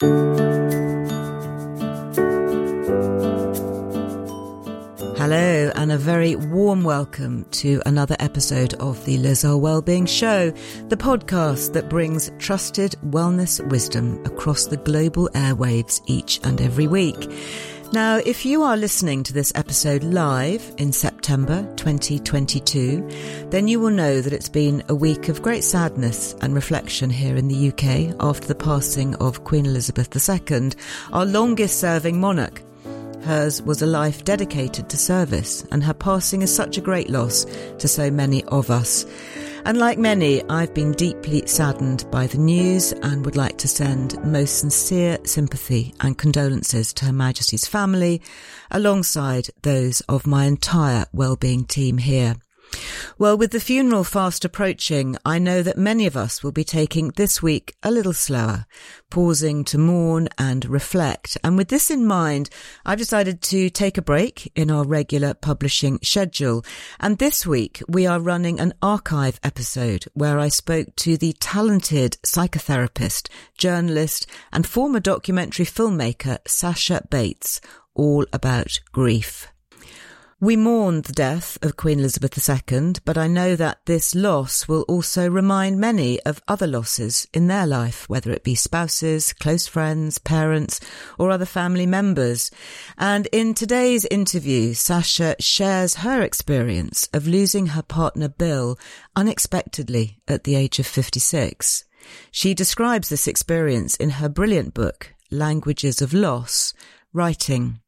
Hello, and a very warm welcome to another episode of the Liz Earle Wellbeing Show, the podcast that brings trusted wellness wisdom across the global airwaves each and every week. Now, if you are listening to this episode live in September 2022, then you will know that it's been a week of great sadness and reflection here in the UK after the passing of Queen Elizabeth II, our longest serving monarch. Hers was a life dedicated to service, and her passing is such a great loss to so many of us. And like many, I've been deeply saddened by the news and would like to send most sincere sympathy and condolences to Her Majesty's family, alongside those of my entire wellbeing team here. Well, with the funeral fast approaching, I know that many of us will be taking this week a little slower, pausing to mourn and reflect. And with this in mind, I've decided to take a break in our regular publishing schedule. And this week we are running an archive episode where I spoke to the talented psychotherapist, journalist and former documentary filmmaker Sasha Bates, all about grief. We mourn the death of Queen Elizabeth II, but I know that this loss will also remind many of other losses in their life, whether it be spouses, close friends, parents, or other family members. And in today's interview, Sasha shares her experience of losing her partner Bill unexpectedly at the age of 56. She describes this experience in her brilliant book, Languages of Loss, writing,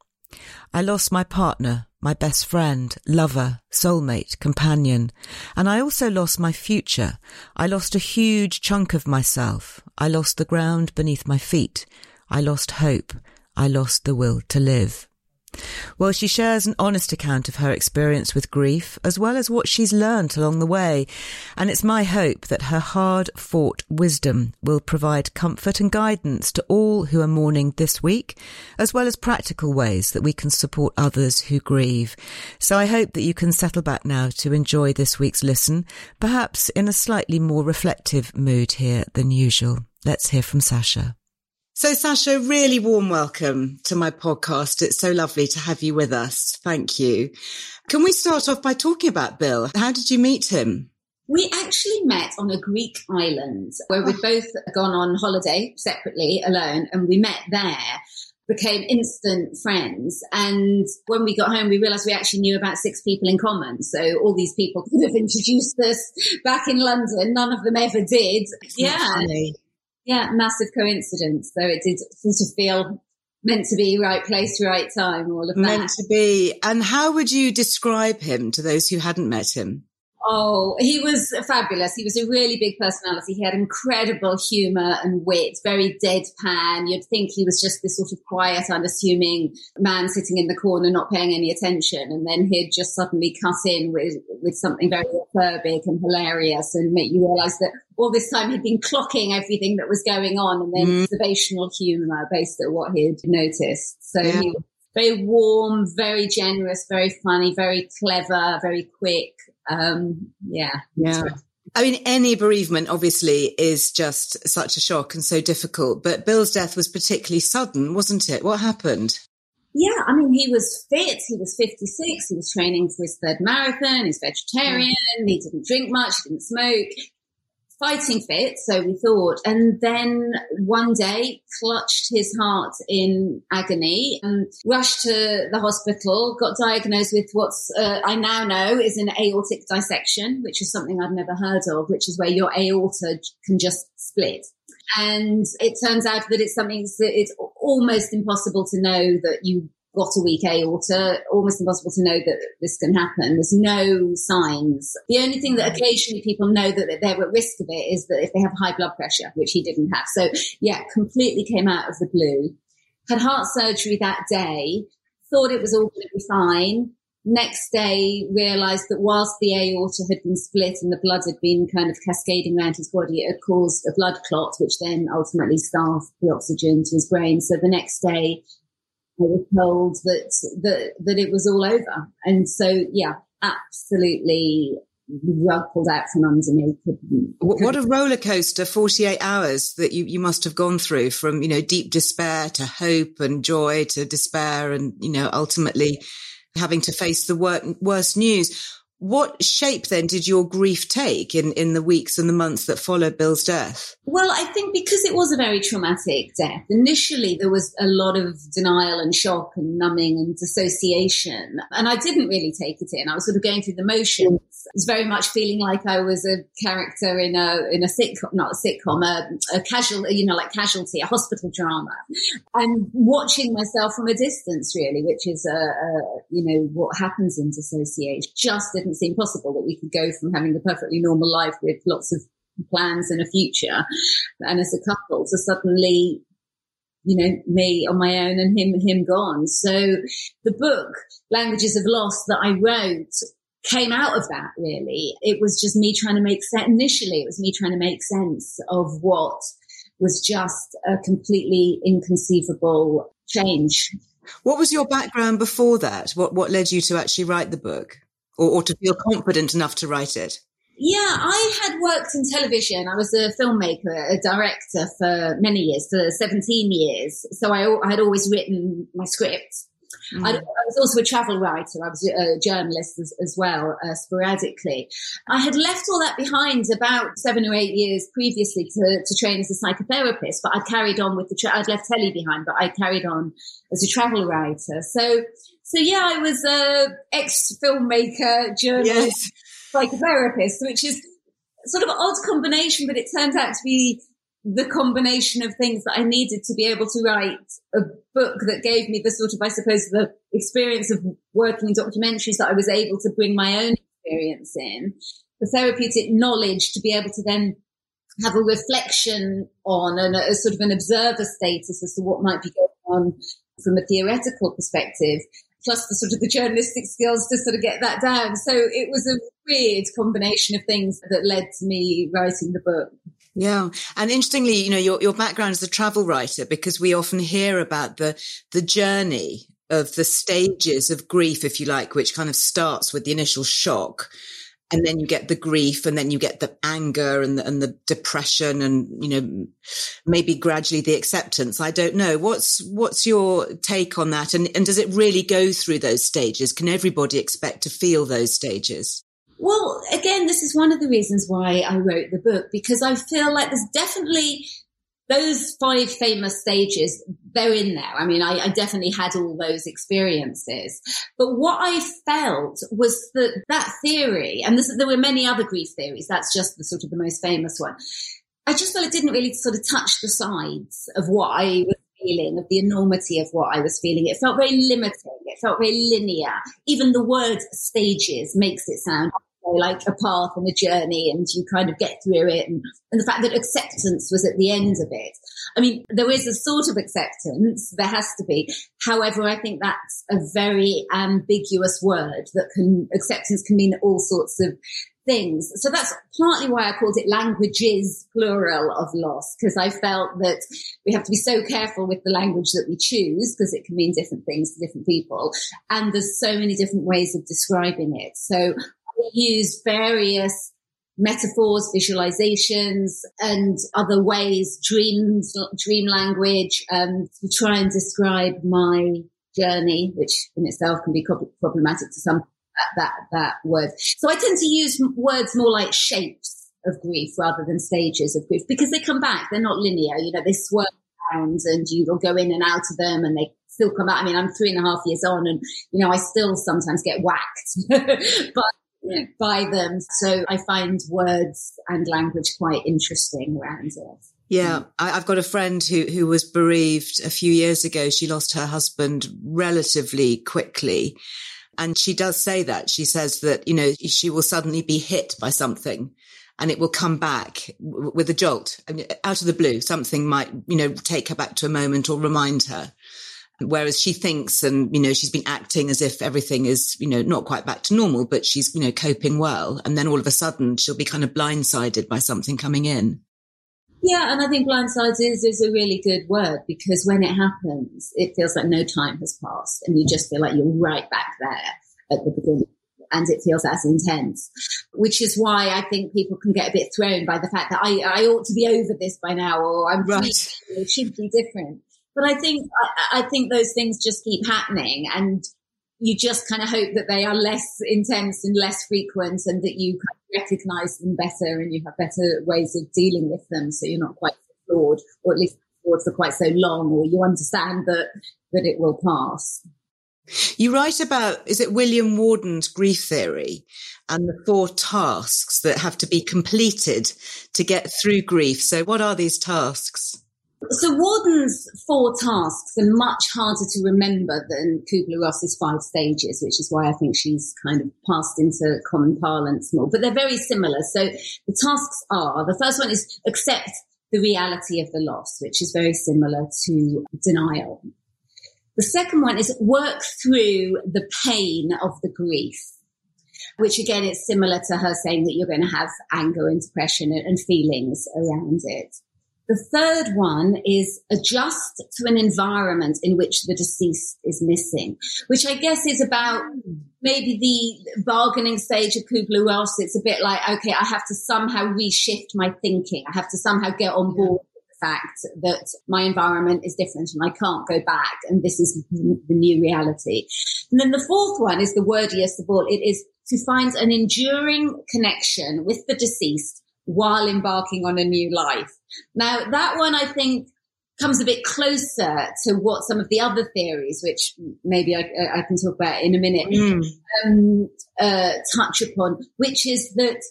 I lost my partner, my best friend, lover, soulmate, companion, and I also lost my future. I lost a huge chunk of myself. I lost the ground beneath my feet. I lost hope. I lost the will to live. Well, she shares an honest account of her experience with grief, as well as what she's learnt along the way. And it's my hope that her hard fought wisdom will provide comfort and guidance to all who are mourning this week, as well as practical ways that we can support others who grieve. So I hope that you can settle back now to enjoy this week's listen, perhaps in a slightly more reflective mood here than usual. Let's hear from Sasha. So, Sasha, really warm welcome to my podcast. It's so lovely to have you with us. Thank you. Can we start off by talking about Bill? How did you meet him? We actually met on a Greek island where we'd oh. both gone on holiday separately, alone, and we met there, became instant friends. And when we got home, we realized we actually knew about six people in common. So all these people could have introduced us back in London. None of them ever did. It's yeah. funny. Yeah, massive coincidence. So it did sort of feel meant to be right place, right time, all of that. Meant to be. And how would you describe him to those who hadn't met him? Oh, he was fabulous. He was a really big personality. He had incredible humor and wit, very deadpan. You'd think he was just this sort of quiet, unassuming man sitting in the corner, not paying any attention. And then he'd just suddenly cut in with, with something very acerbic and hilarious and make you realize that all this time he'd been clocking everything that was going on and then Mm. observational humor based on what he'd noticed. So Yeah. he was very warm, very generous, very funny, very clever, very quick. Um, yeah. Yeah. I mean, any bereavement obviously is just such a shock and so difficult, but Bill's death was particularly sudden, wasn't it? What happened? Yeah, I mean, he was fit. He was 56. He was training for his third marathon. He's vegetarian. He didn't drink much. He didn't smoke. Fighting fit, so we thought. And then one day clutched his heart in agony and rushed to the hospital, got diagnosed with what's uh, I now know is an aortic dissection, which is something I've never heard of, which is where your aorta can just split. And it turns out that it's something that it's almost impossible to know that you got a weak aorta, almost impossible to know that this can happen. There's no signs. The only thing that occasionally people know that they're at risk of it is that if they have high blood pressure, which he didn't have. So yeah, completely came out of the blue. Had heart surgery that day, thought it was all going to be fine. Next day, realized that whilst the aorta had been split and the blood had been kind of cascading around his body, it had caused a blood clot, which then ultimately starved the oxygen to his brain. So the next day, I was told that that that it was all over, and so yeah, absolutely rug pulled out from under me. What a roller coaster! Forty-eight hours that you you must have gone through, from you know deep despair to hope and joy to despair, and you know ultimately having to face the wor- worst news. What shape then did your grief take in, in the weeks and the months that followed Bill's death? Well, I think because it was a very traumatic death, initially there was a lot of denial and shock and numbing and dissociation. And I didn't really take it in. I was sort of going through the motions. Was very much feeling like I was a character in a, in a sitcom, not a sitcom, a, a casual, you know, like casualty, a hospital drama. And watching myself from a distance, really, which is, a, a you know, what happens in dissociation. Just didn't seem possible that we could go from having a perfectly normal life with lots of plans and a future and as a couple to suddenly you know me on my own and him him gone so the book languages of loss that i wrote came out of that really it was just me trying to make sense initially it was me trying to make sense of what was just a completely inconceivable change what was your background before that what what led you to actually write the book or, or to feel confident enough to write it? Yeah, I had worked in television. I was a filmmaker, a director for many years, for 17 years. So I, I had always written my scripts. Mm. I, I, was also a travel writer. I was a journalist as, as well, uh, sporadically. I had left all that behind about seven or eight years previously to, to train as a psychotherapist, but I carried on with the, tra- I'd left telly behind, but I carried on as a travel writer. So so yeah, I was a ex filmmaker, journalist, yes. psychotherapist, which is sort of an odd combination, but it turned out to be the combination of things that I needed to be able to write a book that gave me the sort of, I suppose, the experience of working in documentaries that I was able to bring my own experience in, the therapeutic knowledge to be able to then have a reflection on and a, a sort of an observer status as to what might be going on from a theoretical perspective plus the sort of the journalistic skills to sort of get that down. So it was a weird combination of things that led to me writing the book. Yeah. And interestingly, you know, your, your background as a travel writer, because we often hear about the, the journey of the stages of grief, if you like, which kind of starts with the initial shock and then you get the grief and then you get the anger and the, and the depression and you know maybe gradually the acceptance. I don't know. What's what's your take on that? And and does it really go through those stages? Can everybody expect to feel those stages well again this is one of the reasons why i wrote the book because i feel like there's definitely those five famous stages, they're in there. I mean, I, I, definitely had all those experiences. But what I felt was that that theory, and this, there were many other grief theories, that's just the sort of the most famous one. I just felt it didn't really sort of touch the sides of what I was feeling, of the enormity of what I was feeling. It felt very limiting. It felt very linear. Even the word stages makes it sound like a path and a journey and you kind of get through it and, and the fact that acceptance was at the end of it. I mean, there is a sort of acceptance. There has to be. However, I think that's a very ambiguous word that can, acceptance can mean all sorts of things. So that's partly why I called it languages plural of loss, because I felt that we have to be so careful with the language that we choose, because it can mean different things to different people. And there's so many different ways of describing it. So use various metaphors, visualizations, and other ways, dreams, dream language, um, to try and describe my journey, which in itself can be problematic to some that, that, that word. So I tend to use words more like shapes of grief rather than stages of grief because they come back. They're not linear. You know, they swirl around and you'll go in and out of them and they still come out. I mean, I'm three and a half years on and, you know, I still sometimes get whacked but by them. So I find words and language quite interesting around it. Yeah, I, have got a friend who who was bereaved a few years ago. She lost her husband relatively quickly, and she does say that. She says that you know she will suddenly be hit by something, and it will come back w- with a jolt I mean, out of the blue. Something might you know take her back to a moment or remind her. Whereas she thinks and, you know, she's been acting as if everything is, you know, not quite back to normal, but she's, you know, coping well. And then all of a sudden she'll be kind of blindsided by something coming in. Yeah, and I think blindsided is, is a really good word because when it happens, it feels like no time has passed and you just feel like you're right back there at the beginning and it feels as intense, which is why I think people can get a bit thrown by the fact that I, I ought to be over this by now or I'm right. it should be different. But I think, I, I think those things just keep happening and you just kind of hope that they are less intense and less frequent and that you recognize them better and you have better ways of dealing with them. So you're not quite floored or at least floored for quite so long or you understand that, that it will pass. You write about, is it William Worden's grief theory and the four tasks that have to be completed to get through grief. So what are these tasks? So Worden's four tasks are much harder to remember than Kubler-Ross's five stages, which is why I think she's kind of passed into common parlance more. But they're very similar. So the tasks are, the first one is accept the reality of the loss, which is very similar to denial. The second one is work through the pain of the grief, which again, is similar to her saying that you're going to have anger and depression and feelings around it. The third one is adjust to an environment in which the deceased is missing, which I guess is about maybe the bargaining stage of Kubler-Ross. It's a bit like, okay, I have to somehow reshift my thinking. I have to somehow get on board with the fact that my environment is different and I can't go back and this is the new reality. And then the fourth one is the wordiest of all. It is to find an enduring connection with the deceased while embarking on a new life. Now, that one I think comes a bit closer to what some of the other theories, which maybe I, I can talk about in a minute, mm. um, uh, touch upon, which is that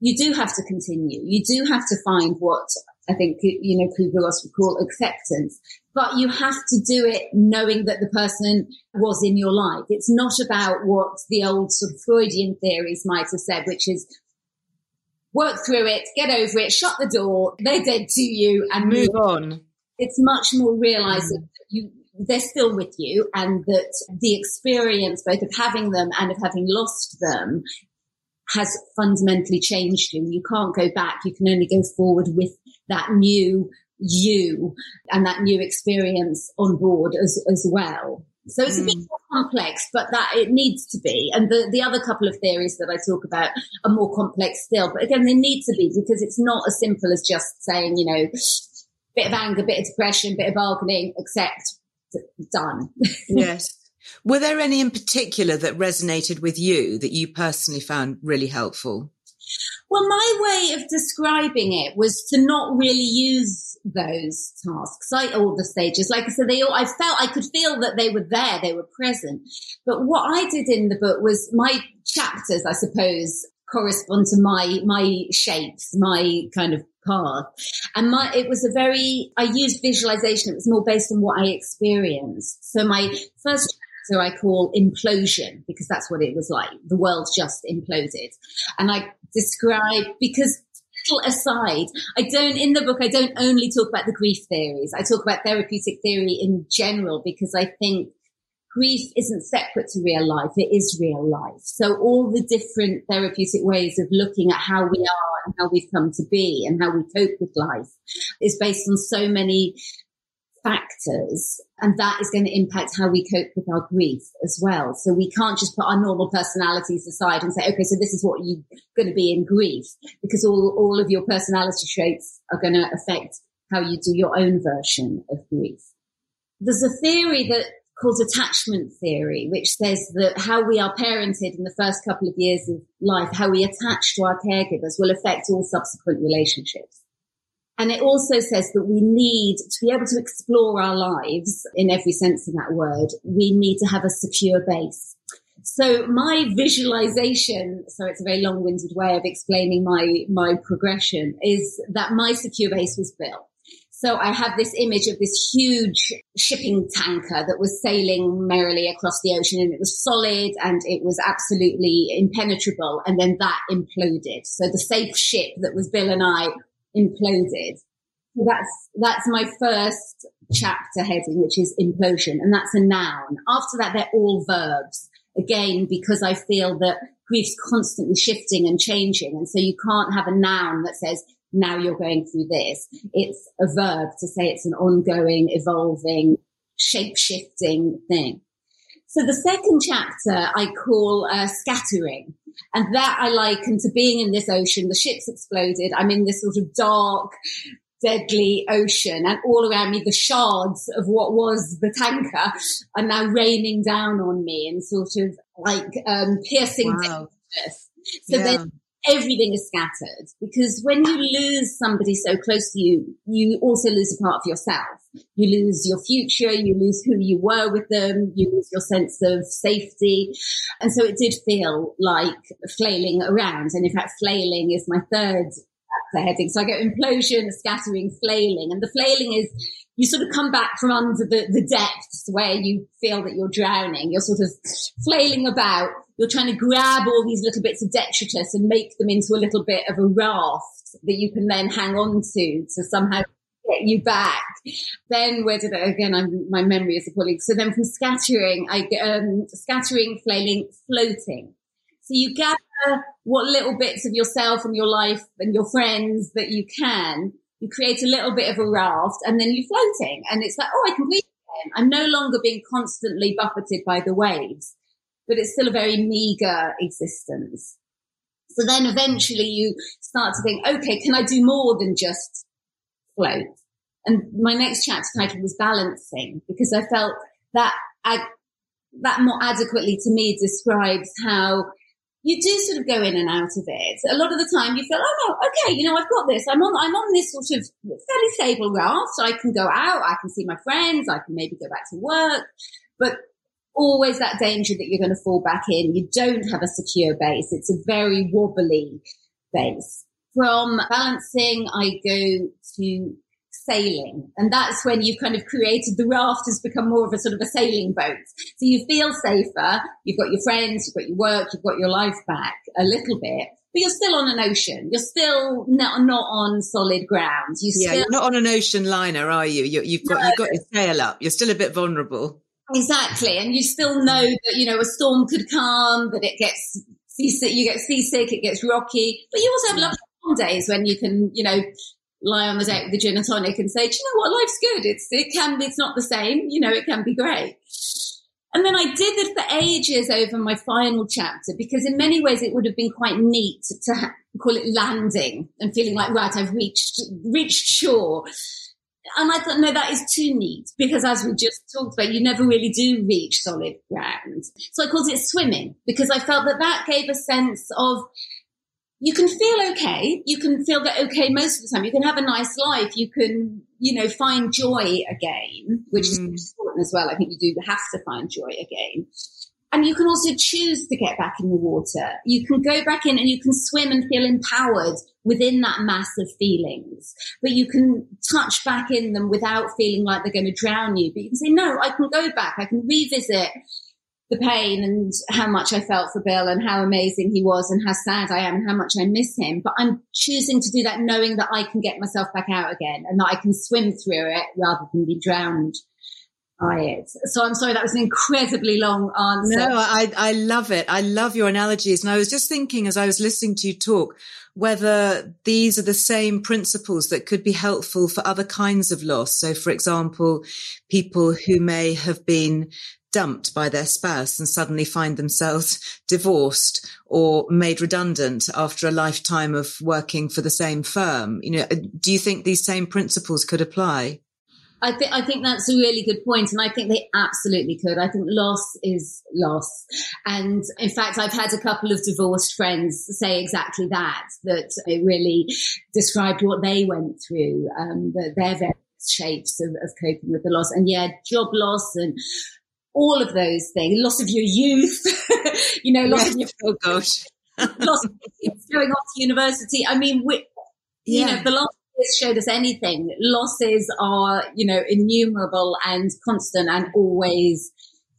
you do have to continue. You do have to find what I think, you know, Kubler-Ross would call acceptance, but you have to do it knowing that the person was in your life. It's not about what the old sort of Freudian theories might have said, which is work through it, get over it, shut the door, they're dead to you and move on. It's much more realizing mm. that you, they're still with you and that the experience both of having them and of having lost them has fundamentally changed you. You can't go back. You can only go forward with that new you and that new experience on board as, as well. So it's a bit mm. more complex, but that it needs to be. And the, the other couple of theories that I talk about are more complex still. But again, they need to be because it's not as simple as just saying, you know, bit of anger, bit of depression, bit of bargaining, accept, done. yes. Were there any in particular that resonated with you that you personally found really helpful? Well, my way of describing it was to not really use those tasks, like all the stages. Like I said, they all, I felt, I could feel that they were there, they were present. But what I did in the book was my chapters, I suppose, correspond to my, my shapes, my kind of path. And my, it was a very, I used visualization. It was more based on what I experienced. So my first so I call implosion because that's what it was like. The world just imploded. And I describe, because little aside, I don't, in the book, I don't only talk about the grief theories. I talk about therapeutic theory in general because I think grief isn't separate to real life. It is real life. So all the different therapeutic ways of looking at how we are and how we've come to be and how we cope with life is based on so many factors and that is going to impact how we cope with our grief as well. So we can't just put our normal personalities aside and say, okay, so this is what you're going to be in grief because all, all of your personality traits are going to affect how you do your own version of grief. There's a theory that called attachment theory, which says that how we are parented in the first couple of years of life, how we attach to our caregivers will affect all subsequent relationships. And it also says that we need to be able to explore our lives in every sense of that word. We need to have a secure base. So my visualization, so it's a very long-winded way of explaining my, my progression is that my secure base was built. So I have this image of this huge shipping tanker that was sailing merrily across the ocean and it was solid and it was absolutely impenetrable. And then that imploded. So the safe ship that was Bill and I imploded. So that's, that's my first chapter heading, which is implosion. And that's a noun. After that, they're all verbs. Again, because I feel that grief's constantly shifting and changing. And so you can't have a noun that says, now you're going through this. It's a verb to say it's an ongoing, evolving, shape shifting thing. So the second chapter I call uh, scattering. And that I liken to being in this ocean. The ship's exploded. I'm in this sort of dark, deadly ocean and all around me, the shards of what was the tanker are now raining down on me and sort of like, um, piercing wow. So yeah. then everything is scattered because when you lose somebody so close to you, you also lose a part of yourself. You lose your future, you lose who you were with them, you lose your sense of safety. And so it did feel like flailing around. And in fact, flailing is my third heading. So I go implosion, scattering, flailing. And the flailing is you sort of come back from under the, the depths where you feel that you're drowning. You're sort of flailing about. You're trying to grab all these little bits of detritus and make them into a little bit of a raft that you can then hang on to to somehow get you back. Then where did I, again, I'm, my memory is appalling. So then from scattering, I, um, scattering, flailing, floating. So you gather what little bits of yourself and your life and your friends that you can you create a little bit of a raft and then you're floating and it's like, oh, I can breathe. I'm no longer being constantly buffeted by the waves, but it's still a very meager existence. So then eventually you start to think, okay, can I do more than just float? And my next chapter title was balancing because I felt that that more adequately to me describes how you do sort of go in and out of it. A lot of the time you feel, oh no, okay, you know, I've got this. I'm on, I'm on this sort of fairly stable raft. I can go out. I can see my friends. I can maybe go back to work, but always that danger that you're going to fall back in. You don't have a secure base. It's a very wobbly base. From balancing, I go to sailing. And that's when you've kind of created the raft has become more of a sort of a sailing boat. So you feel safer. You've got your friends, you've got your work, you've got your life back a little bit. But you're still on an ocean. You're still not, not on solid ground. You yeah, still, you're not on an ocean liner, are you? you have got no. you've got your sail up. You're still a bit vulnerable. Exactly, and you still know that you know a storm could come, that it gets seasick. You get seasick, it gets rocky, but you also have lovely calm days when you can, you know, lie on the deck with the gin and tonic and say, do you know what? Life's good. It's, it can, it's not the same. You know, it can be great. And then I did it for ages over my final chapter because in many ways it would have been quite neat to ha- call it landing and feeling like, right, I've reached, reached shore. And I thought, no, that is too neat because as we just talked about, you never really do reach solid ground. So I called it swimming because I felt that that gave a sense of you can feel okay. You can feel that okay most of the time. You can have a nice life. You can, you know, find joy again, which mm. is important as well. I think you do have to find joy again. And you can also choose to get back in the water. You can go back in and you can swim and feel empowered within that mass of feelings. But you can touch back in them without feeling like they're going to drown you. But you can say, no, I can go back. I can revisit the pain and how much I felt for Bill and how amazing he was and how sad I am and how much I miss him. But I'm choosing to do that knowing that I can get myself back out again and that I can swim through it rather than be drowned it. So I'm sorry, that was an incredibly long answer. No, I, I love it. I love your analogies. And I was just thinking as I was listening to you talk, whether these are the same principles that could be helpful for other kinds of loss. So, for example, people who may have been dumped by their spouse and suddenly find themselves divorced or made redundant after a lifetime of working for the same firm. You know, do you think these same principles could apply? I think I think that's a really good point, and I think they absolutely could. I think loss is loss, and in fact, I've had a couple of divorced friends say exactly that. That it really described what they went through, um, that their various shapes of, of coping with the loss, and yeah, job loss and all of those things, loss of your youth, you know, loss yes. of your oh gosh, loss of going off to university. I mean, we, you know, the last years showed us anything. Losses are, you know, innumerable and constant and always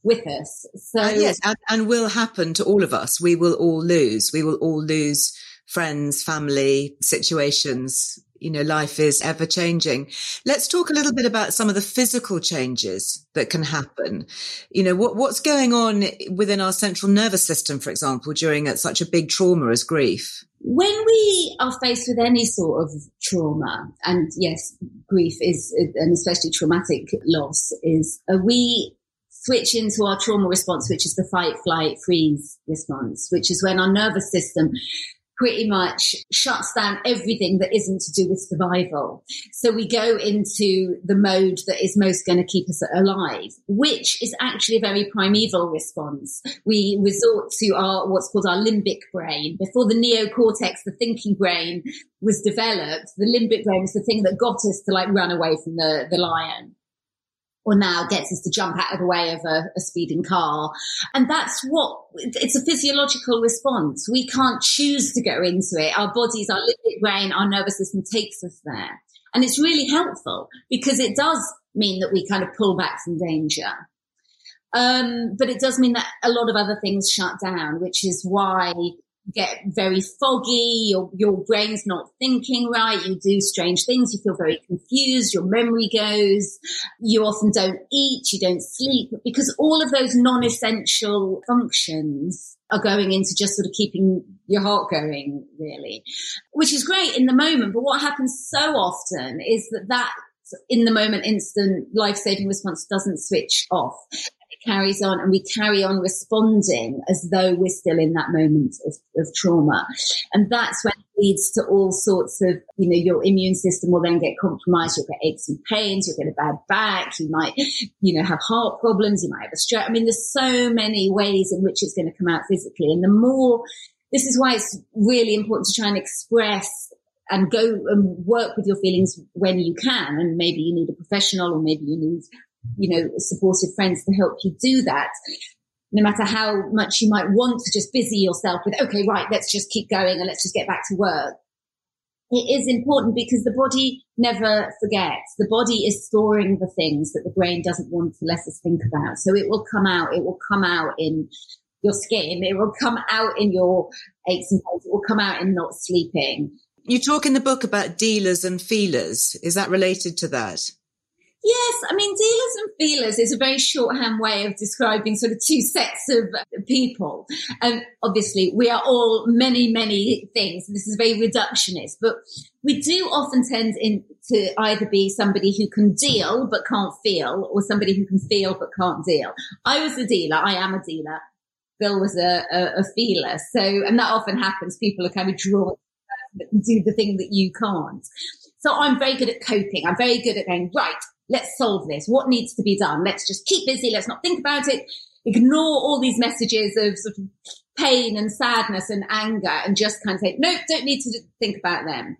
with us. So uh, yes, and, and will happen to all of us. We will all lose. We will all lose friends, family, situations. You know, life is ever changing. Let's talk a little bit about some of the physical changes that can happen. You know, what, what's going on within our central nervous system, for example, during such a big trauma as grief? When we are faced with any sort of trauma, and yes, grief is, and especially traumatic loss, is uh, we switch into our trauma response, which is the fight, flight, freeze response, which is when our nervous system pretty much shuts down everything that isn't to do with survival. So we go into the mode that is most going to keep us alive, which is actually a very primeval response. We resort to our, what's called our limbic brain. Before the neocortex, the thinking brain was developed, the limbic brain was the thing that got us to like run away from the, the lion or now gets us to jump out of the way of a, a, speeding car. And that's what, it's a physiological response. We can't choose to go into it. Our bodies, our limbic brain, our nervous system takes us there. And it's really helpful because it does mean that we kind of pull back from danger. Um, but it does mean that a lot of other things shut down, which is why get very foggy, your, your brain's not thinking right, you do strange things, you feel very confused, your memory goes, you often don't eat, you don't sleep, because all of those non-essential functions are going into just sort of keeping your heart going, really, which is great in the moment. But what happens so often is that that in the moment instant life-saving response doesn't switch off carries on and we carry on responding as though we're still in that moment of, of, trauma. And that's when it leads to all sorts of, you know, your immune system will then get compromised. You'll get aches and pains. You'll get a bad back. You might, you know, have heart problems. You might have a stroke. I mean, there's so many ways in which it's going to come out physically. And the more, this is why it's really important to try and express and go and work with your feelings when you can. And maybe you need a professional or maybe you need you know, supportive friends to help you do that. No matter how much you might want to just busy yourself with, okay, right, let's just keep going and let's just get back to work. It is important because the body never forgets. The body is storing the things that the brain doesn't want to let us think about. So it will come out. It will come out in your skin. It will come out in your aches and pains. It will come out in not sleeping. You talk in the book about dealers and feelers. Is that related to that? Yes, I mean, dealers and feelers is a very shorthand way of describing sort of two sets of people. And obviously, we are all many, many things. This is very reductionist, but we do often tend in, to either be somebody who can deal but can't feel, or somebody who can feel but can't deal. I was a dealer. I am a dealer. Bill was a, a, a feeler. So, and that often happens. People are kind of drawn to do the thing that you can't. So I'm very good at coping. I'm very good at going, right, Let's solve this. What needs to be done? Let's just keep busy. Let's not think about it. Ignore all these messages of sort of pain and sadness and anger and just kind of say, no, don't need to think about them.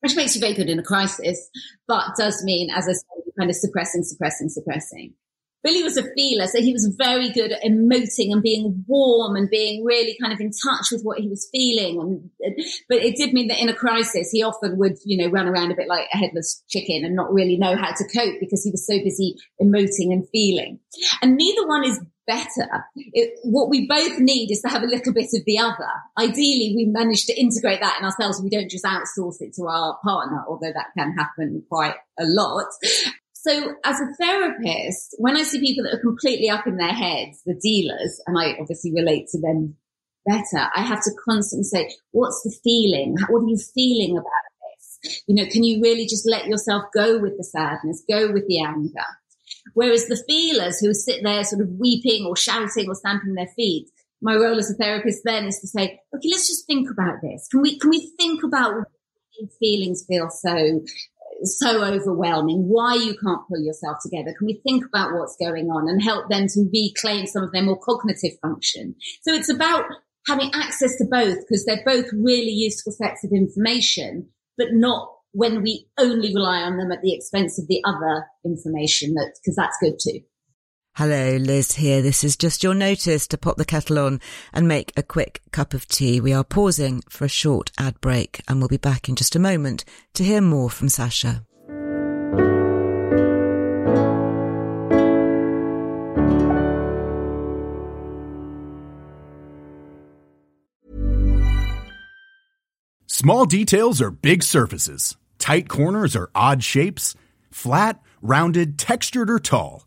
Which makes you very good in a crisis, but does mean, as I said, kind of suppressing, suppressing, suppressing. Billy was a feeler, so he was very good at emoting and being warm and being really kind of in touch with what he was feeling. And but it did mean that in a crisis, he often would, you know, run around a bit like a headless chicken and not really know how to cope because he was so busy emoting and feeling. And neither one is better. It, what we both need is to have a little bit of the other. Ideally, we manage to integrate that in ourselves. We don't just outsource it to our partner, although that can happen quite a lot. So as a therapist, when I see people that are completely up in their heads, the dealers, and I obviously relate to them better, I have to constantly say, what's the feeling? What are you feeling about this? You know, can you really just let yourself go with the sadness, go with the anger? Whereas the feelers who sit there sort of weeping or shouting or stamping their feet, my role as a therapist then is to say, okay, let's just think about this. Can we, can we think about feelings feel so so overwhelming, why you can't pull yourself together. Can we think about what's going on and help them to reclaim some of their more cognitive function? So it's about having access to both because they're both really useful sets of information, but not when we only rely on them at the expense of the other information that, because that's good too. Hello, Liz here. This is just your notice to pop the kettle on and make a quick cup of tea. We are pausing for a short ad break and we'll be back in just a moment to hear more from Sasha. Small details are big surfaces. Tight corners are odd shapes. Flat, rounded, textured, or tall.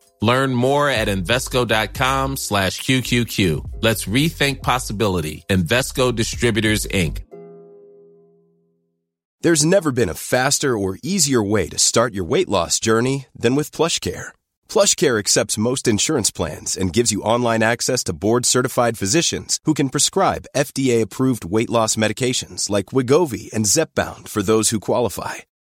Learn more at Invesco.com slash QQQ. Let's rethink possibility. Invesco Distributors, Inc. There's never been a faster or easier way to start your weight loss journey than with PlushCare. PlushCare accepts most insurance plans and gives you online access to board-certified physicians who can prescribe FDA-approved weight loss medications like Wegovy and Zepbound for those who qualify.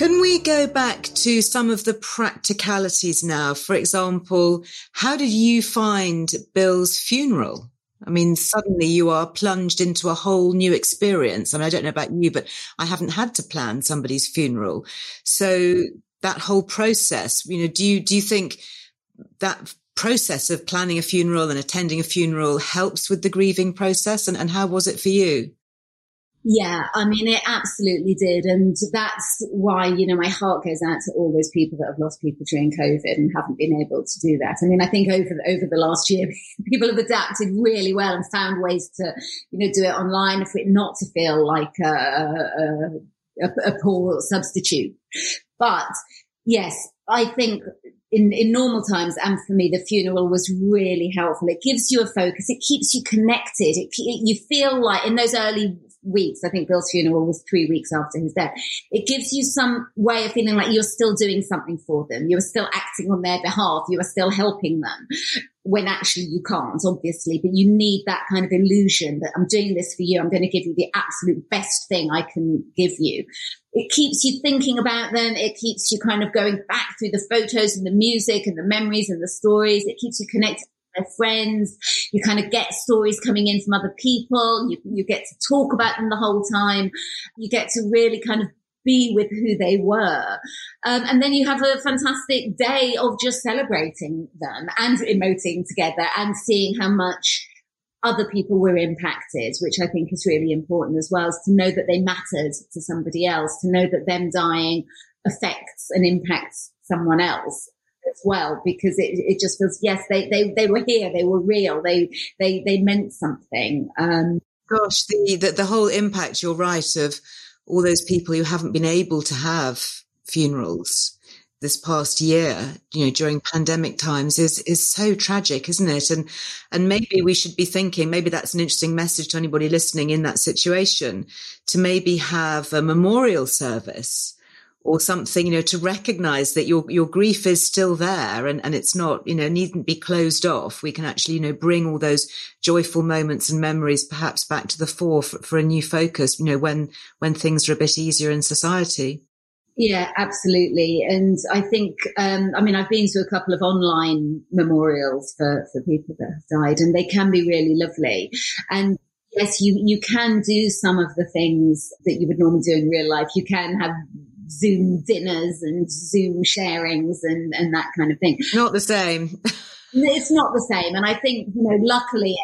Can we go back to some of the practicalities now? For example, how did you find Bill's funeral? I mean, suddenly you are plunged into a whole new experience. I mean, I don't know about you, but I haven't had to plan somebody's funeral. So that whole process, you know, do you, do you think that process of planning a funeral and attending a funeral helps with the grieving process? And, and how was it for you? Yeah, I mean, it absolutely did. And that's why, you know, my heart goes out to all those people that have lost people during COVID and haven't been able to do that. I mean, I think over the, over the last year, people have adapted really well and found ways to, you know, do it online for it not to feel like a, a, a, a poor substitute. But yes, I think in, in normal times and for me, the funeral was really helpful. It gives you a focus. It keeps you connected. It, you feel like in those early weeks. I think Bill's funeral was three weeks after his death. It gives you some way of feeling like you're still doing something for them. You are still acting on their behalf. You are still helping them when actually you can't, obviously, but you need that kind of illusion that I'm doing this for you. I'm going to give you the absolute best thing I can give you. It keeps you thinking about them. It keeps you kind of going back through the photos and the music and the memories and the stories. It keeps you connected their friends. You kind of get stories coming in from other people. You, you get to talk about them the whole time. You get to really kind of be with who they were. Um, and then you have a fantastic day of just celebrating them and emoting together and seeing how much other people were impacted, which I think is really important as well, is to know that they mattered to somebody else, to know that them dying affects and impacts someone else as well because it, it just feels yes they, they they were here they were real they they they meant something um gosh the, the the whole impact you're right of all those people who haven't been able to have funerals this past year, you know, during pandemic times is, is so tragic, isn't it? And, and maybe we should be thinking, maybe that's an interesting message to anybody listening in that situation to maybe have a memorial service or something, you know, to recognize that your, your grief is still there and, and it's not, you know, needn't be closed off. We can actually, you know, bring all those joyful moments and memories perhaps back to the fore for, for a new focus, you know, when, when things are a bit easier in society. Yeah, absolutely. And I think, um, I mean, I've been to a couple of online memorials for, for people that have died and they can be really lovely. And yes, you, you can do some of the things that you would normally do in real life. You can have Zoom dinners and Zoom sharings and, and that kind of thing. Not the same. it's not the same. And I think, you know, luckily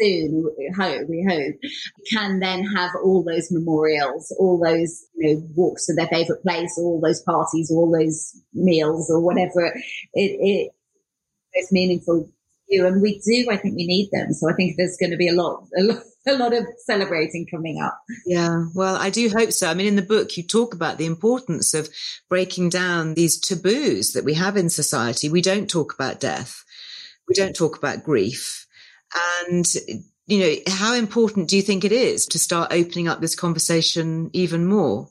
soon, we hope, we hope, can then have all those memorials, all those, you know, walks to their favorite place, all those parties, all those meals or whatever it, it meaningful you. And we do, I think we need them. So I think there's going to be a lot, a lot, a lot of celebrating coming up. Yeah. Well, I do hope so. I mean, in the book, you talk about the importance of breaking down these taboos that we have in society. We don't talk about death. We don't talk about grief and, you know, how important do you think it is to start opening up this conversation even more?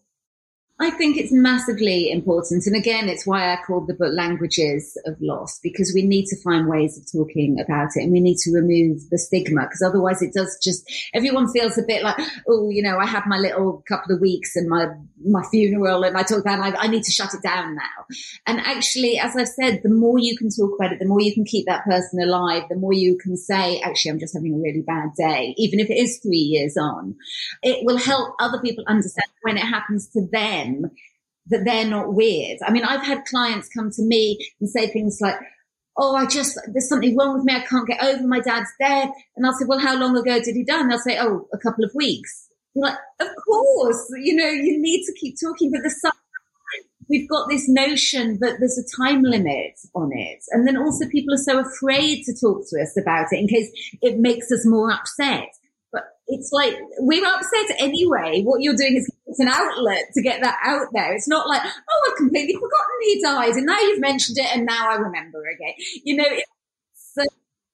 I think it's massively important. And again, it's why I called the book Languages of Loss, because we need to find ways of talking about it and we need to remove the stigma, because otherwise it does just, everyone feels a bit like, oh, you know, I had my little couple of weeks and my, my funeral and I talk about I, I need to shut it down now. And actually, as I've said, the more you can talk about it, the more you can keep that person alive, the more you can say, actually, I'm just having a really bad day, even if it is three years on. It will help other people understand when it happens to them them that they're not weird. I mean, I've had clients come to me and say things like, Oh, I just, there's something wrong with me. I can't get over my dad's death. And I'll say, well, how long ago did he die? And they'll say, oh, a couple of weeks. You're like, of course, you know, you need to keep talking, but some, we've got this notion that there's a time limit on it. And then also people are so afraid to talk to us about it in case it makes us more upset But it's like we're upset anyway. What you're doing is it's an outlet to get that out there. It's not like, oh, I've completely forgotten he died, and now you've mentioned it, and now I remember again. You know, it's,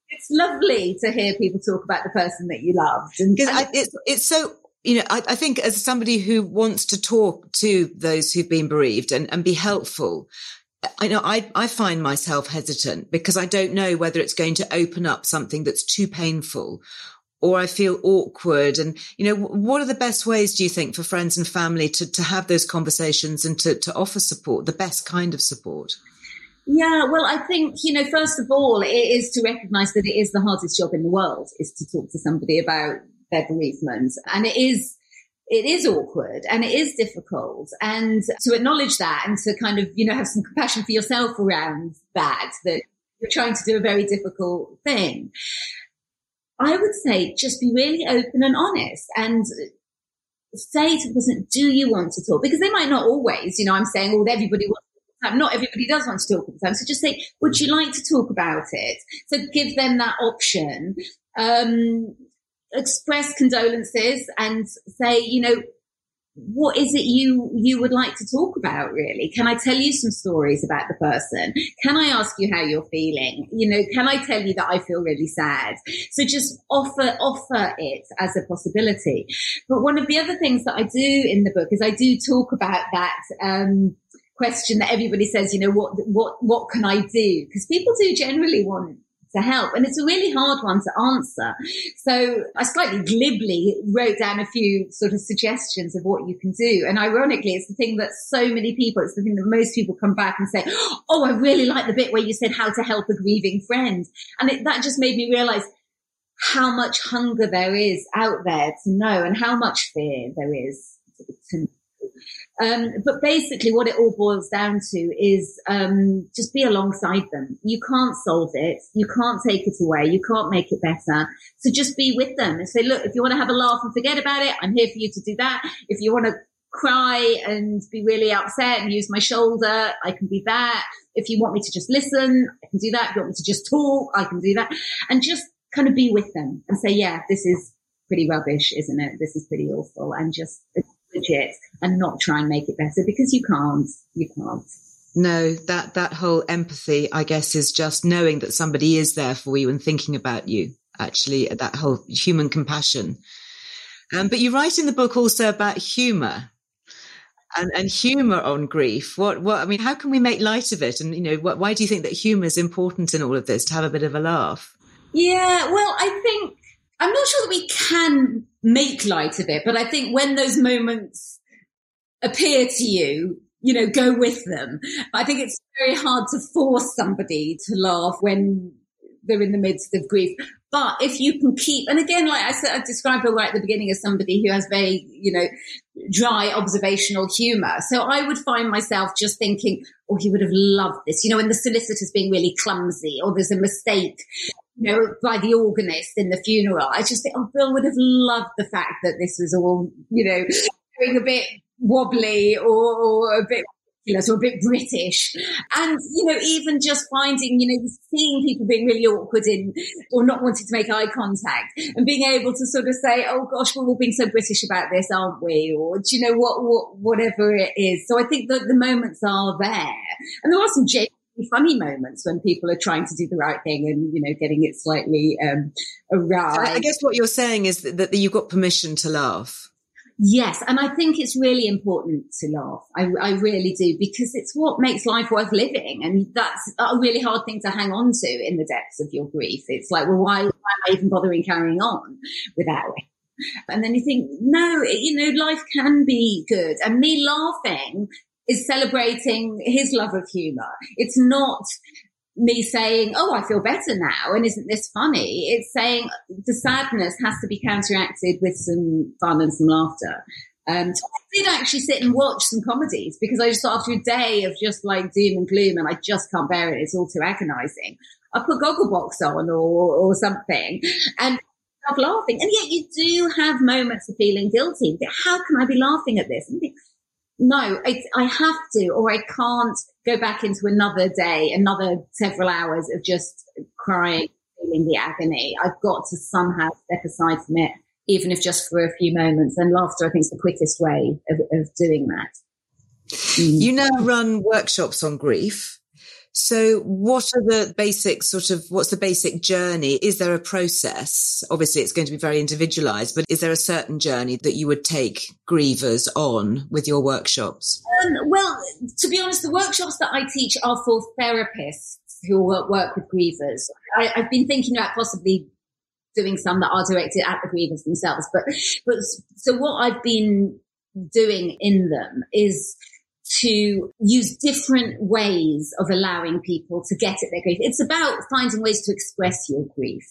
it's lovely to hear people talk about the person that you loved, and, and I, it's it's so. You know, I, I think as somebody who wants to talk to those who've been bereaved and, and be helpful, I know I, I find myself hesitant because I don't know whether it's going to open up something that's too painful or I feel awkward. And, you know, what are the best ways, do you think, for friends and family to, to have those conversations and to, to offer support, the best kind of support? Yeah, well, I think, you know, first of all, it is to recognize that it is the hardest job in the world is to talk to somebody about their bereavement. And it is, it is awkward and it is difficult and to acknowledge that and to kind of, you know, have some compassion for yourself around that, that you're trying to do a very difficult thing. I would say just be really open and honest and say to the person, do you want to talk? Because they might not always, you know, I'm saying, well, everybody wants to talk. Not everybody does want to talk all the time. So just say, would you like to talk about it? So give them that option. Um, express condolences and say, you know, what is it you you would like to talk about really? Can i tell you some stories about the person? Can i ask you how you're feeling? You know can i tell you that i feel really sad? So just offer offer it as a possibility. But one of the other things that i do in the book is i do talk about that um, question that everybody says you know what what what can i do? Because people do generally want to help. And it's a really hard one to answer. So I slightly glibly wrote down a few sort of suggestions of what you can do. And ironically, it's the thing that so many people, it's the thing that most people come back and say, Oh, I really like the bit where you said how to help a grieving friend. And it, that just made me realize how much hunger there is out there to know and how much fear there is to know. Um, but basically, what it all boils down to is um, just be alongside them. You can't solve it. You can't take it away. You can't make it better. So just be with them and say, look, if you want to have a laugh and forget about it, I'm here for you to do that. If you want to cry and be really upset and use my shoulder, I can be that. If you want me to just listen, I can do that. If you want me to just talk, I can do that. And just kind of be with them and say, yeah, this is pretty rubbish, isn't it? This is pretty awful. And just legit and not try and make it better because you can't. You can't. No, that, that whole empathy, I guess, is just knowing that somebody is there for you and thinking about you. Actually, that whole human compassion. Um, but you write in the book also about humor and, and humor on grief. What, what, I mean, how can we make light of it? And, you know, what, why do you think that humor is important in all of this to have a bit of a laugh? Yeah, well, I think I'm not sure that we can make light of it, but I think when those moments appear to you, you know, go with them. I think it's very hard to force somebody to laugh when they're in the midst of grief. But if you can keep, and again, like I said, I described her right at the beginning as somebody who has very, you know, dry observational humor. So I would find myself just thinking, oh, he would have loved this. You know, when the solicitor's being really clumsy or there's a mistake, you know, by the organist in the funeral. I just think, oh, Bill would have loved the fact that this was all, you know, going a bit wobbly or, or a bit ridiculous or a bit British. And, you know, even just finding, you know, seeing people being really awkward in or not wanting to make eye contact and being able to sort of say, oh gosh, we're all being so British about this, aren't we? Or do you know what, what, whatever it is. So I think that the moments are there. And there are some genuine funny moments when people are trying to do the right thing and you know getting it slightly um awry. I guess what you're saying is that, that you've got permission to laugh. Yes, and I think it's really important to laugh. I, I, really do because it's what makes life worth living, and that's a really hard thing to hang on to in the depths of your grief. It's like, well, why, why am I even bothering carrying on without it? And then you think, no, you know, life can be good, and me laughing is celebrating his love of humor. It's not me saying, Oh, I feel better now. And isn't this funny? It's saying the sadness has to be counteracted with some fun and some laughter. Um, I did actually sit and watch some comedies because I just after a day of just like doom and gloom and I just can't bear it. It's all too agonizing. I put Gogglebox on or, or something and I'm laughing. And yet you do have moments of feeling guilty. How can I be laughing at this? No, I, I have to, or I can't go back into another day, another several hours of just crying, feeling the agony. I've got to somehow step aside from it, even if just for a few moments. And laughter, I think, is the quickest way of, of doing that. Mm. You now run workshops on grief. So what are the basic sort of, what's the basic journey? Is there a process? Obviously it's going to be very individualized, but is there a certain journey that you would take grievers on with your workshops? Um, well, to be honest, the workshops that I teach are for therapists who work, with grievers. I, I've been thinking about possibly doing some that are directed at the grievers themselves, but, but so what I've been doing in them is to use different ways of allowing people to get at their grief. It's about finding ways to express your grief.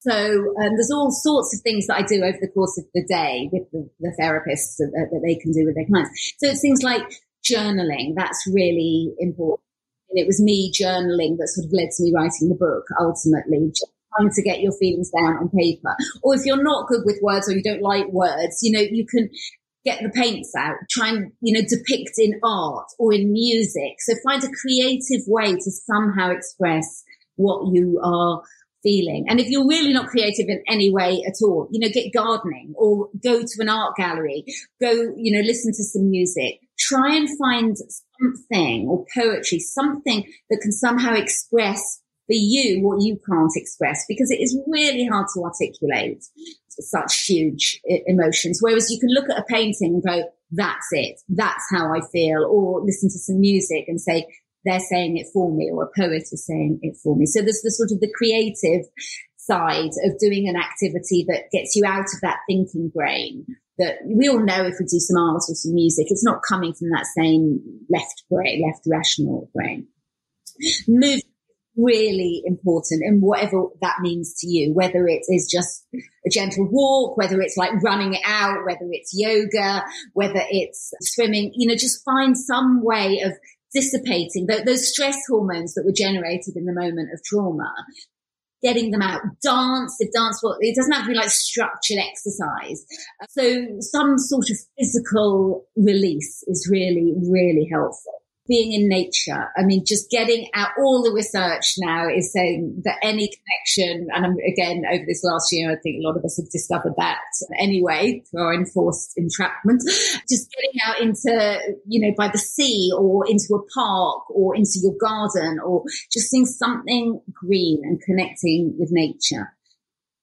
So um, there's all sorts of things that I do over the course of the day with the, the therapists that, that, they can do with their clients. So it's things like journaling. That's really important. And it was me journaling that sort of led to me writing the book ultimately. Trying to get your feelings down on paper. Or if you're not good with words or you don't like words, you know, you can get the paints out, try and, you know, depict in art or in music. So find a creative way to somehow express what you are feeling. And if you're really not creative in any way at all, you know, get gardening or go to an art gallery, go, you know, listen to some music, try and find something or poetry, something that can somehow express for you what you can't express because it is really hard to articulate such huge emotions. Whereas you can look at a painting and go, that's it. That's how I feel. Or listen to some music and say, they're saying it for me or a poet is saying it for me. So there's the sort of the creative side of doing an activity that gets you out of that thinking brain that we all know if we do some art or some music, it's not coming from that same left brain, left rational brain. Move really important and whatever that means to you, whether it is just a gentle walk, whether it's like running it out, whether it's yoga, whether it's swimming, you know, just find some way of dissipating those stress hormones that were generated in the moment of trauma getting them out. Dance, if dance, it doesn't have to be like structured exercise. So some sort of physical release is really, really helpful being in nature. I mean, just getting out all the research now is saying that any connection, and I'm, again, over this last year, I think a lot of us have discovered that anyway through our enforced entrapment, just getting out into, you know, by the sea or into a park or into your garden or just seeing something green and connecting with nature.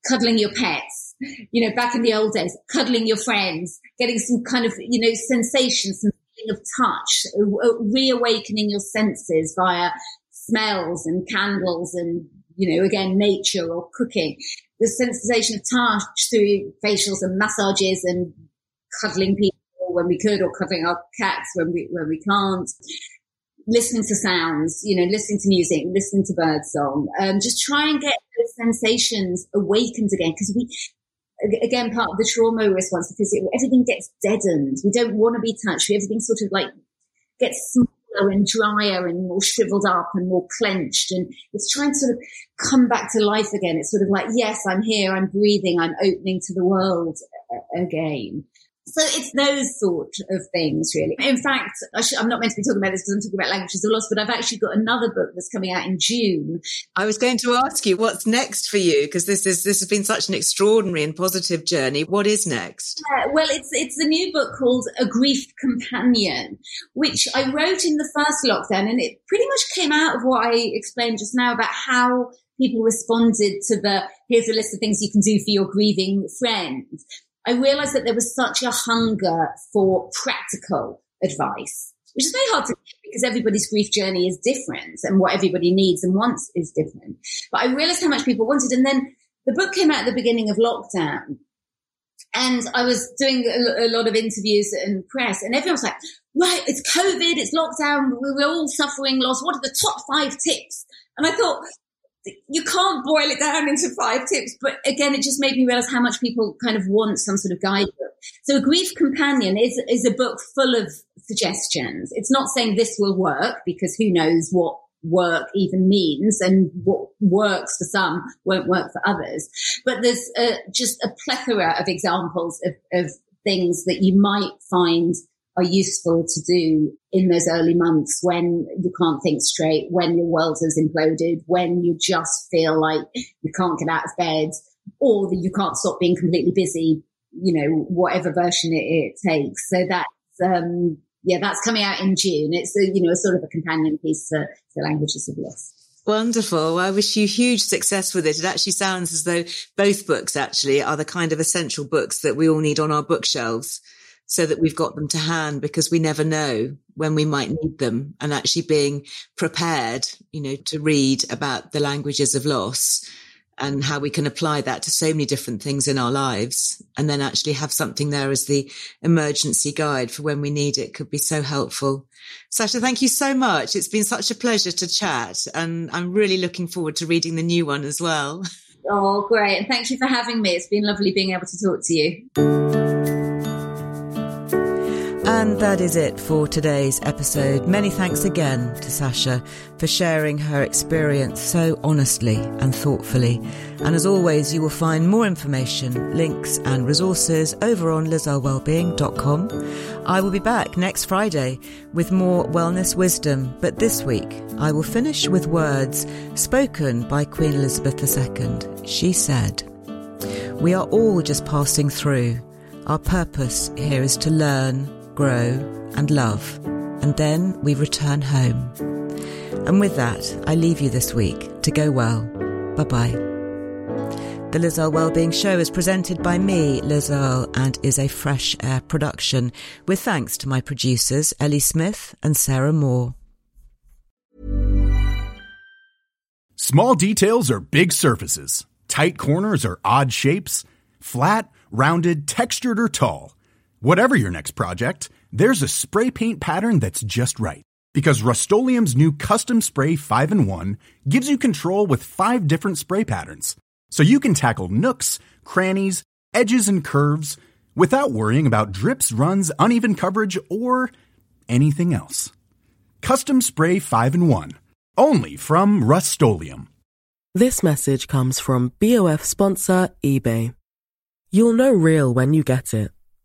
Cuddling your pets, you know, back in the old days, cuddling your friends, getting some kind of, you know, sensation, some of touch, uh, reawakening your senses via smells and candles and, you know, again, nature or cooking. The sensation of touch through facials and massages and cuddling people when we could or cuddling our cats when we, when we can't. Listening to sounds, you know, listening to music, listening to birdsong, um, just try and get those sensations awakened again because we, again part of the trauma response because it, everything gets deadened. We don't want to be touched. Everything sort of like gets smaller and drier and more shriveled up and more clenched. And it's trying to sort of come back to life again. It's sort of like, yes, I'm here. I'm breathing. I'm opening to the world again. So it's those sort of things, really. In fact, I am not meant to be talking about this because I'm talking about languages of loss, but I've actually got another book that's coming out in June. I was going to ask you what's next for you because this is this has been such an extraordinary and positive journey. What is next? Uh, well, it's it's a new book called A Grief Companion, which I wrote in the first lockdown, and it pretty much came out of what I explained just now about how people responded to the here's a list of things you can do for your grieving friend. I realized that there was such a hunger for practical advice, which is very hard to get because everybody's grief journey is different and what everybody needs and wants is different. But I realized how much people wanted. And then the book came out at the beginning of lockdown. And I was doing a, lot of interviews and press, and everyone was like, right, it's COVID, it's lockdown, we're all suffering loss. What are the top five tips? And I thought, you can't boil it down into five tips, but again, it just made me realize how much people kind of want some sort of guidebook. So a grief companion is, is a book full of suggestions. It's not saying this will work because who knows what work even means and what works for some won't work for others. But there's just a plethora of examples of, of things that you might find are useful to do in those early months when you can't think straight, when your world has imploded, when you just feel like you can't get out of bed or that you can't stop being completely busy, you know, whatever version it, it takes. So that's, um, yeah, that's coming out in June. It's a, you know, a sort of a companion piece to, to Languages of Loss. Wonderful. Well, I wish you huge success with it. It actually sounds as though both books actually are the kind of essential books that we all need on our bookshelves so that we've got them to hand because we never know when we might need them and actually being prepared, you know, to read about the languages of loss and how we can apply that to so many different things in our lives and then actually have something there as the emergency guide for when we need it could be so helpful. Sasha, thank you so much. It's been such a pleasure to chat and I'm really looking forward to reading the new one as well. Oh, great. And thank you for having me. It's been lovely being able to talk to you. And that is it for today's episode. Many thanks again to Sasha for sharing her experience so honestly and thoughtfully. And as always, you will find more information, links and resources over on lizearlewellbeing.com. I will be back next Friday with more wellness wisdom, but this week I will finish with words spoken by Queen Elizabeth II. She said, We are all just passing through. Our purpose here is to learn, grow, and love, and then we return home. And with that, I leave you this week to go well. Bye bye. The Liz Earle Wellbeing Show is presented by me, Liz Earle, and is a fresh air production, with thanks to my producers, Ellie Smith and Sarah Moore. Small details are big surfaces, tight corners are odd shapes, flat, rounded, textured, or tall. Whatever your next project, there's a spray paint pattern that's just right. Because Rust-Oleum Custom Spray 5 and 1 gives you control with five different spray patterns. So you can tackle nooks, crannies, edges, and curves without worrying about drips, runs, uneven coverage, or anything else. Custom Spray 5 and 1. Only from Rust This message comes from BOF sponsor eBay. You'll know real when you get it.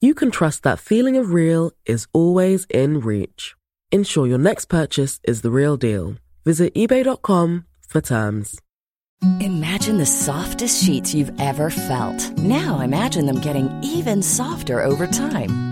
you can trust that feeling of real is always in reach. Ensure your next purchase is the real deal. Visit eBay.com for terms. Imagine the softest sheets you've ever felt. Now imagine them getting even softer over time.